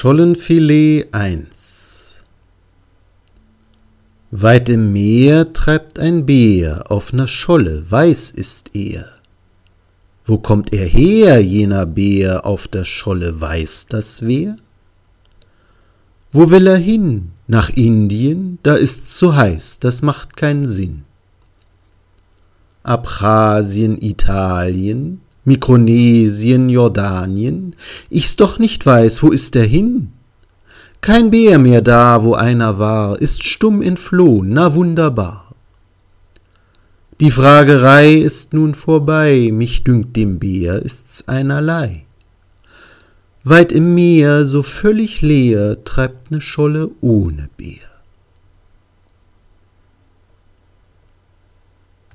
Schollenfilet 1 Weit im Meer treibt ein Bär auf ner Scholle, weiß ist er. Wo kommt er her, jener Bär auf der Scholle, weiß das wer? Wo will er hin? Nach Indien? Da ist's zu heiß, das macht keinen Sinn. Abchasien, Italien, Mikronesien, Jordanien, ich's doch nicht weiß, wo ist er hin? Kein Bär mehr da, wo einer war, ist stumm entflohn, na wunderbar. Die Fragerei ist nun vorbei, mich dünkt dem Bär ist's einerlei. Weit im Meer, so völlig leer, treibt ne Scholle ohne Bär.